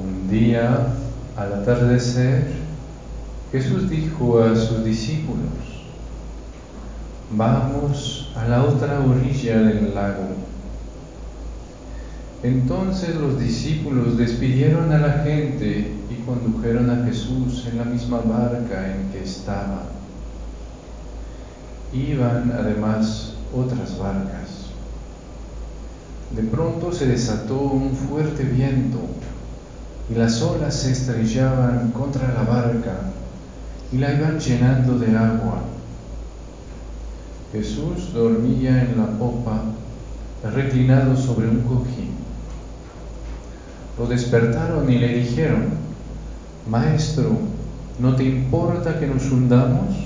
Un día, al atardecer, Jesús dijo a sus discípulos, vamos a la otra orilla del lago. Entonces los discípulos despidieron a la gente y condujeron a Jesús en la misma barca en que estaba. Iban además otras barcas. De pronto se desató un fuerte viento y las olas se estrellaban contra la barca y la iban llenando de agua. Jesús dormía en la popa, reclinado sobre un cojín. Lo despertaron y le dijeron, Maestro, ¿no te importa que nos hundamos?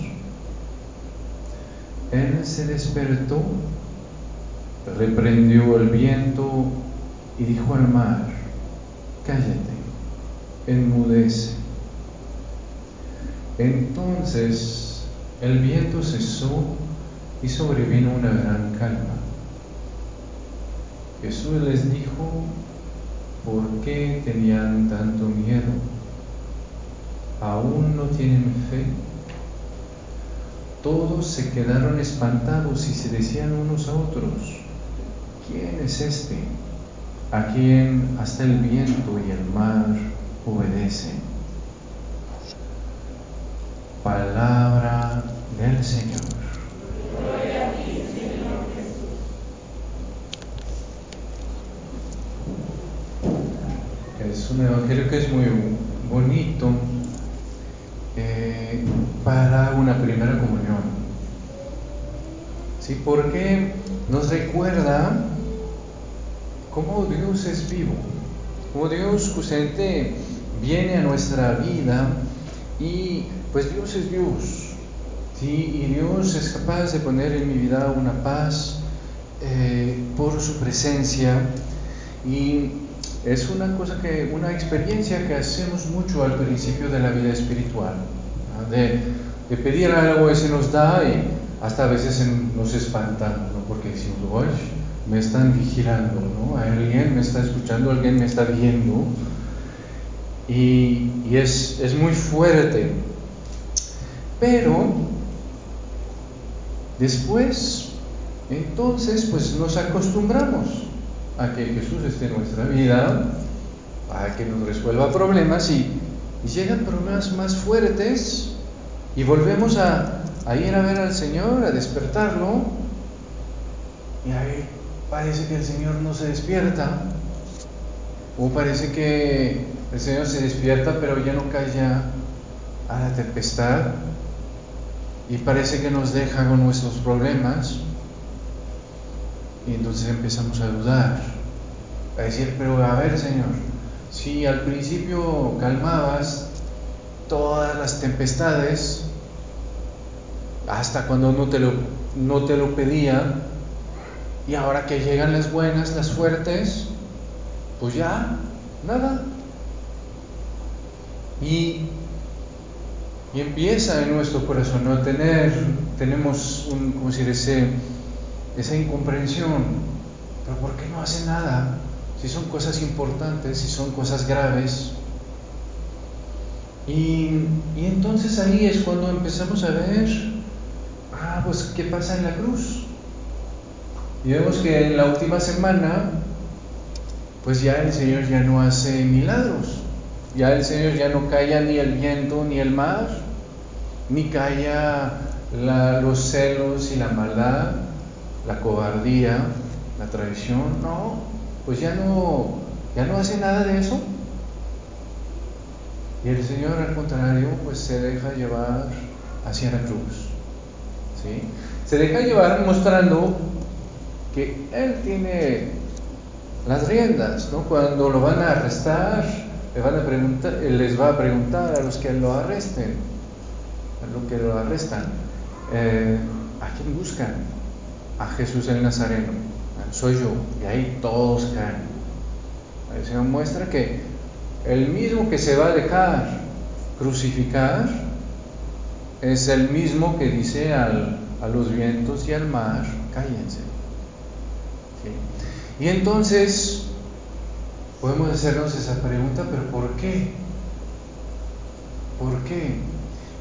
Él se despertó, reprendió el viento y dijo al mar, cállate, enmudece. Entonces el viento cesó y sobrevino una gran calma. Jesús les dijo, ¿por qué tenían tanto miedo? ¿Aún no tienen fe? Todos se quedaron espantados y se decían unos a otros, ¿quién es este a quien hasta el viento y el mar obedecen? Palabra del Señor. Es un evangelio que es muy bonito eh, para una primera comunión. ¿Sí? Porque nos recuerda cómo Dios es vivo, cómo Dios justamente viene a nuestra vida y pues Dios es Dios. ¿sí? Y Dios es capaz de poner en mi vida una paz eh, por su presencia y es una cosa que, una experiencia que hacemos mucho al principio de la vida espiritual, de, de, pedir algo y se nos da y hasta a veces nos espantamos, ¿no? porque decimos, oye, me están vigilando, ¿no? Alguien me está escuchando, alguien me está viendo y, es, es muy fuerte. Pero después, entonces, pues nos acostumbramos a que Jesús esté en nuestra vida, a que nos resuelva problemas y llegan problemas más fuertes y volvemos a, a, ir a ver al Señor, a despertarlo. Y ahí parece que el Señor no se despierta. O parece que el Señor se despierta pero ya no calla a la tempestad. Y parece que nos deja con nuestros problemas. Y entonces empezamos a dudar, a decir, pero a ver Señor, si al principio calmabas todas las tempestades, hasta cuando no te lo, no te lo pedía, y ahora que llegan las buenas, las fuertes, pues ya, nada. Y, y empieza en nuestro corazón a tener, tenemos un, ¿cómo decir? Ese, esa incomprensión. Pero ¿por qué no hace nada? Si son cosas importantes, si son cosas graves. Y, y, entonces ahí es cuando empezamos a ver, ah, pues qué pasa en la cruz. Y vemos que en la última semana, pues ya el Señor ya no hace milagros. Ya el Señor ya no calla ni el viento ni el mar, ni calla la, los celos y la maldad, la cobardía, la traición, no, pues ya no, ya no hace nada de eso. Y el Señor al contrario, pues se deja llevar hacia la cruz. Se deja llevar mostrando que Él tiene las riendas, ¿no? Cuando lo van a arrestar, van a preguntar, les va a preguntar a los que lo arresten, a los que lo arrestan, eh, ¿a quién buscan? a Jesús el Nazareno, soy yo, y ahí todos caen. El Señor muestra que el mismo que se va a dejar crucificar es el mismo que dice al, a los vientos y al mar, cállense. Y entonces podemos hacernos esa pregunta, pero ¿por qué? ¿Por qué?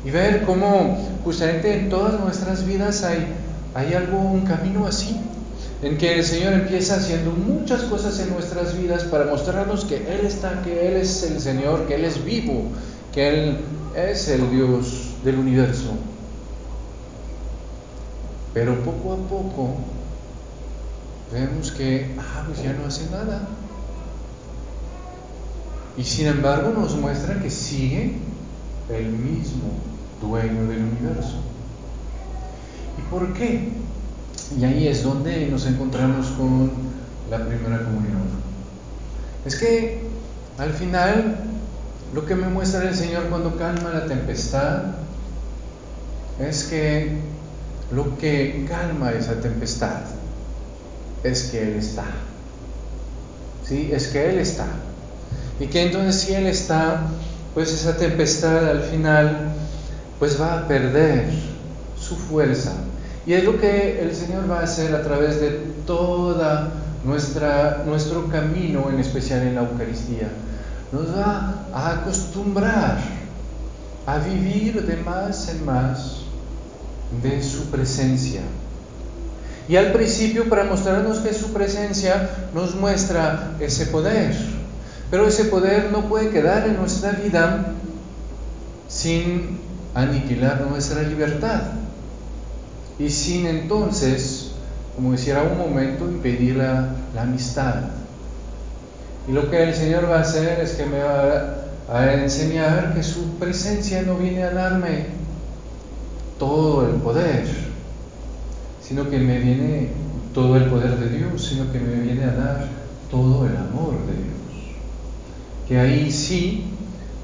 Y ver cómo justamente en todas nuestras vidas hay, hay algo, un camino así, en que el Señor empieza haciendo muchas cosas en nuestras vidas para mostrarnos que Él está, que Él es el Señor, que Él es vivo, que Él es el Dios del universo. Pero poco a poco vemos que, ah, pues ya no hace nada. Y sin embargo nos muestra que sigue el mismo dueño del universo. ¿Y por qué? Y ahí es donde nos encontramos con la primera comunión. Es que al final lo que me muestra el Señor cuando calma la tempestad es que lo que calma esa tempestad es que Él está. ¿Sí? Es que Él está. Y que entonces si Él está, pues esa tempestad al final pues va a perder su fuerza. Y es lo que el Señor va a hacer a través de toda nuestra, nuestro camino, en especial en la Eucaristía. Nos va a acostumbrar a vivir de más en más de su presencia. Y al principio, para mostrarnos que su presencia nos muestra ese poder, pero ese poder no puede quedar en nuestra vida sin aniquilar nuestra libertad y sin entonces, como decía un momento, impedir la, la, amistad. Y lo que el Señor va a hacer es que me va a enseñar que su presencia no viene a darme todo el poder, sino que me viene todo el poder de Dios, sino que me viene a dar todo el amor de Dios. Que ahí sí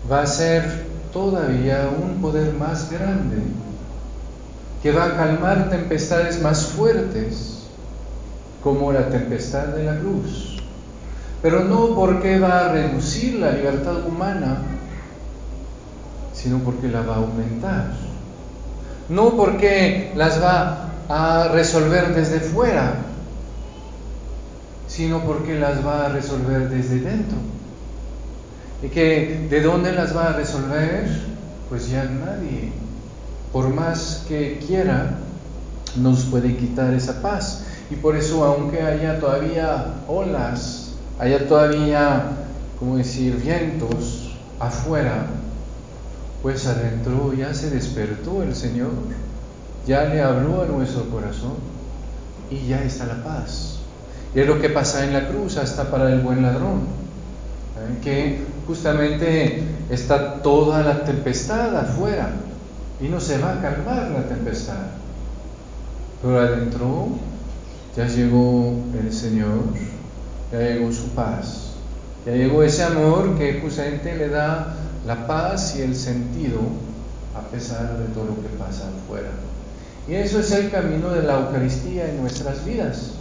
va a ser todavía un poder más grande, que va a calmar tempestades más fuertes, como la tempestad de la cruz. Pero no porque va a reducir la libertad humana, sino porque la va a aumentar no porque las va a resolver desde fuera, sino porque las va a resolver desde dentro. Y que de dónde las va a resolver, pues ya nadie, por más que quiera, nos puede quitar esa paz. Y por eso, aunque haya todavía olas, haya todavía, como decir, vientos afuera, pues adentro ya se despertó el Señor, ya le habló a nuestro corazón y ya está la paz. Y es lo que pasa en la cruz, hasta para el buen ladrón, ¿eh? que justamente está toda la tempestad afuera y no se va a calmar la tempestad. Pero adentro ya llegó el Señor, ya llegó su paz, ya llegó ese amor que justamente le da la paz y el sentido a pesar de todo lo que pasa afuera. Y eso es el camino de la Eucaristía en nuestras vidas.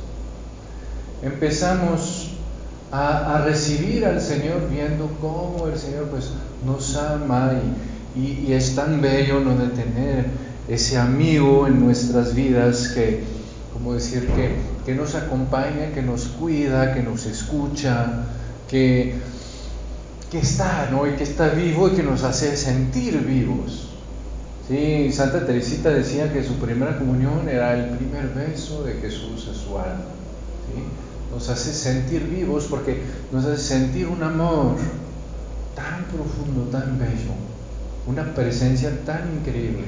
Empezamos a, recibir al Señor viendo cómo el Señor pues, nos ama y, y, es tan bello no tener ese amigo en nuestras vidas que, como decir, que nos acompaña, que nos cuida, que nos escucha, que que está, ¿no? Y que está vivo y que nos hace sentir vivos. Sí, Santa Teresita decía que su primera comunión era el primer beso de Jesús a su alma. Nos hace sentir vivos porque nos hace sentir un amor tan profundo, tan bello, una presencia tan increíble.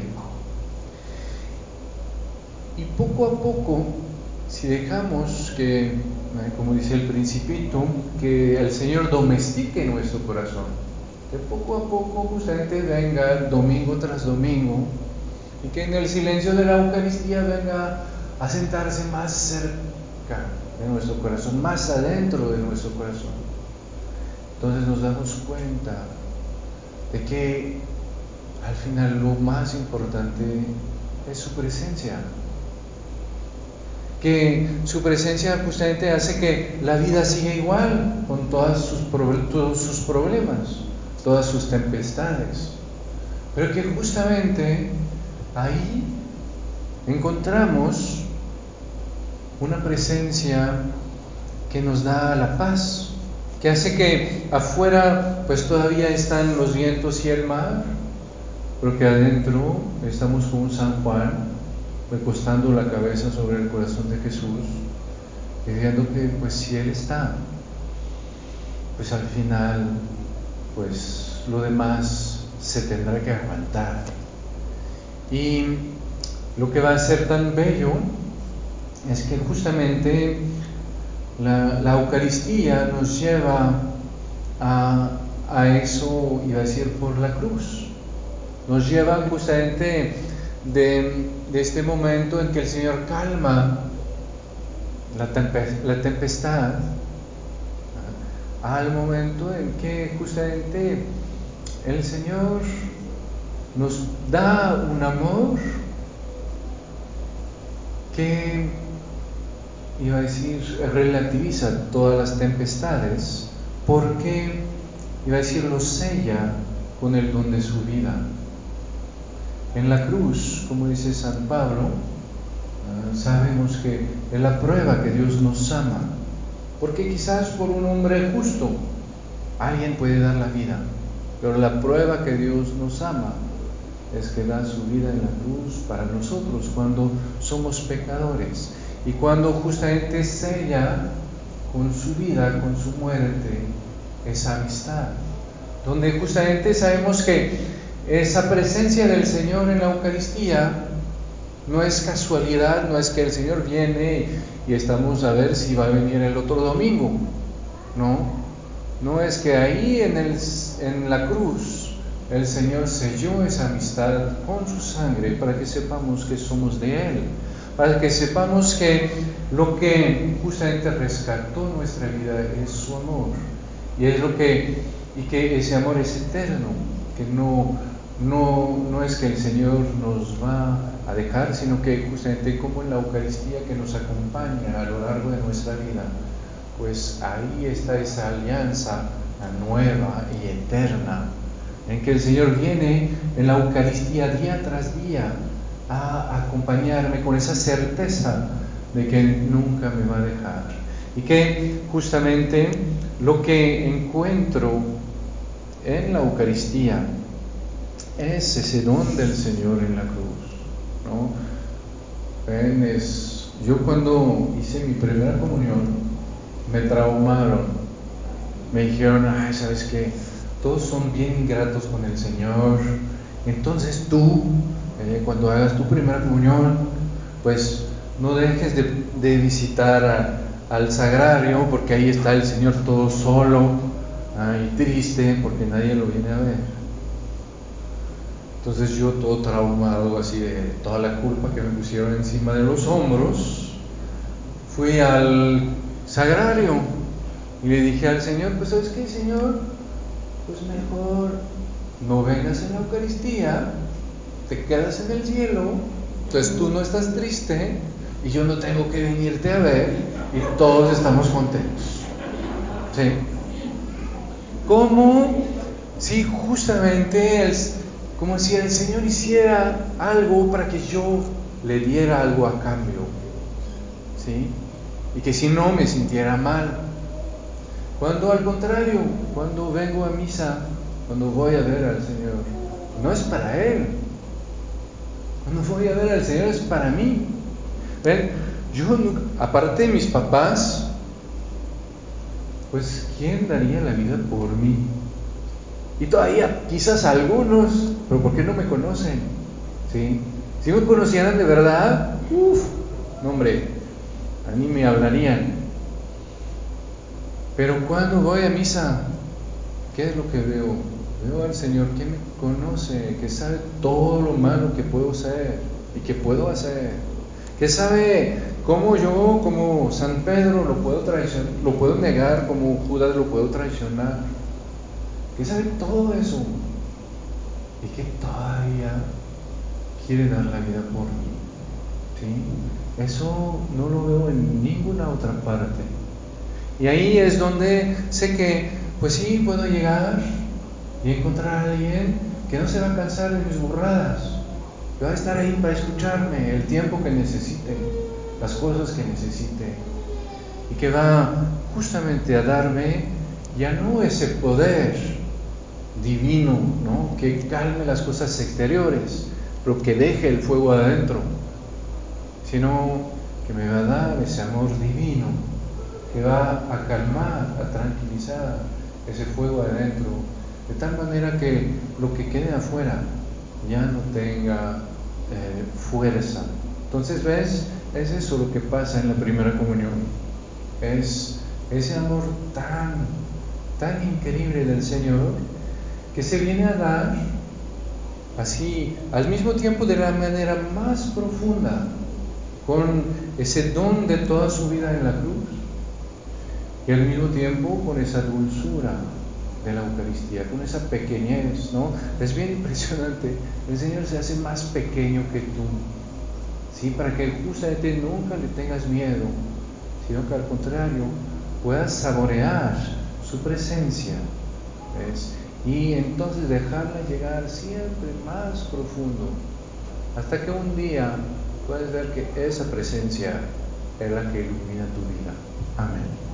Y poco a poco, si dejamos que como dice el principito, que el Señor domestique nuestro corazón, que poco a poco justamente venga domingo tras domingo y que en el silencio de la Eucaristía venga a sentarse más cerca de nuestro corazón, más adentro de nuestro corazón. Entonces nos damos cuenta de que al final lo más importante es su presencia, que su presencia justamente hace que la vida siga igual con todas sus, todos sus problemas, todas sus tempestades. Pero que justamente ahí encontramos una presencia que nos da la paz, que hace que afuera pues todavía están los vientos y el mar, pero que adentro estamos con San Juan recostando la cabeza sobre el corazón de Jesús diciendo que pues si Él está, pues al final pues lo demás se tendrá que aguantar. Y lo que va a ser tan bello es que justamente la, Eucaristía nos lleva a, a, eso, iba a decir, por la cruz. Nos lleva justamente de, este momento en que el Señor calma la, la tempestad al momento en que justamente el Señor nos da un amor que iba a decir, relativiza todas las tempestades, porque, iba a decir, lo sella con el don de su vida. En la cruz, como dice San Pablo, ah, sabemos que es la prueba que Dios nos ama, porque quizás por un hombre justo alguien puede dar la vida, pero la prueba que Dios nos ama es que da su vida en la cruz para nosotros cuando somos pecadores. Y cuando justamente sella con su vida, con su muerte, esa amistad, donde justamente sabemos que esa presencia del Señor en la Eucaristía no es casualidad, no es que el Señor viene y estamos a ver si va a venir el otro domingo, no, no es que ahí en, el, en la cruz el Señor selló esa amistad con su sangre para que sepamos que somos de Él para que sepamos que lo que justamente rescató nuestra vida es su amor. Y es lo que, y que ese amor es eterno, que no, no, no es que el Señor nos va a dejar, sino que justamente como en la Eucaristía que nos acompaña a lo largo de nuestra vida, pues ahí está esa alianza nueva y eterna, en que el Señor viene en la Eucaristía día tras día a acompañarme con esa certeza de que nunca me va a dejar. Y que justamente lo que encuentro en la Eucaristía es ese don del Señor en la cruz. ¿no? yo cuando hice mi primera comunión me traumaron, me dijeron, ay, sabes que todos son bien ingratos con el Señor, entonces tú eh, cuando hagas tu primera comunión, pues no dejes de, visitar al sagrario, porque ahí está el Señor todo solo y triste, porque nadie lo viene a ver. Entonces yo todo traumado así de toda la culpa que me pusieron encima de los hombros, fui al sagrario y le dije al Señor, pues sabes qué, Señor, pues mejor no vengas en la Eucaristía te quedas en el cielo, entonces tú no estás triste y yo no tengo que venirte a ver y todos estamos contentos. ¿Sí? Como si justamente es como si el Señor hiciera algo para que yo le diera algo a cambio. ¿Sí? Y que si no me sintiera mal. Cuando al contrario, cuando vengo a misa, cuando voy a ver al Señor, no es para Él, no voy a ver al Señor es para mí. ¿Ven? Yo, aparte de mis papás, pues ¿quién daría la vida por mí? Y todavía quizás algunos, pero ¿por qué no me conocen? Si me conocieran de verdad, uff, no hombre, a mí me hablarían. Pero cuando voy a misa, ¿qué es lo que veo? Veo al Señor que me conoce, que sabe todo lo malo que puedo ser y que puedo hacer, que sabe cómo yo, como San Pedro, lo puedo traicionar, lo puedo negar, como Judas lo puedo traicionar, que sabe todo eso y que todavía quiere dar la vida por mí. ¿sí? Eso no lo veo en ninguna otra parte. Y ahí es donde sé que, pues sí, puedo llegar y encontrar a alguien que no se va a cansar de mis burradas, que va a estar ahí para escucharme el tiempo que necesite, las cosas que necesite, y que va justamente a darme ya no ese poder divino, ¿no? Que calme las cosas exteriores, pero que deje el fuego adentro, sino que me va a dar ese amor divino que va a calmar, a tranquilizar ese fuego adentro, de tal manera que lo que quede afuera ya no tenga eh, fuerza. Entonces, ¿ves? Es eso lo que pasa en la primera comunión. Es ese amor tan, tan increíble del Señor que se viene a dar así, al mismo tiempo de la manera más profunda, con ese don de toda su vida en la cruz, y al mismo tiempo con esa dulzura de la Eucaristía, con esa pequeñez, ¿no? Es bien impresionante. El Señor se hace más pequeño que tú, ¿sí? Para que justamente nunca le tengas miedo, sino que al contrario puedas saborear su presencia, ¿ves? Y entonces dejarla llegar siempre más profundo, hasta que un día puedes ver que esa presencia es la que ilumina tu vida. Amén.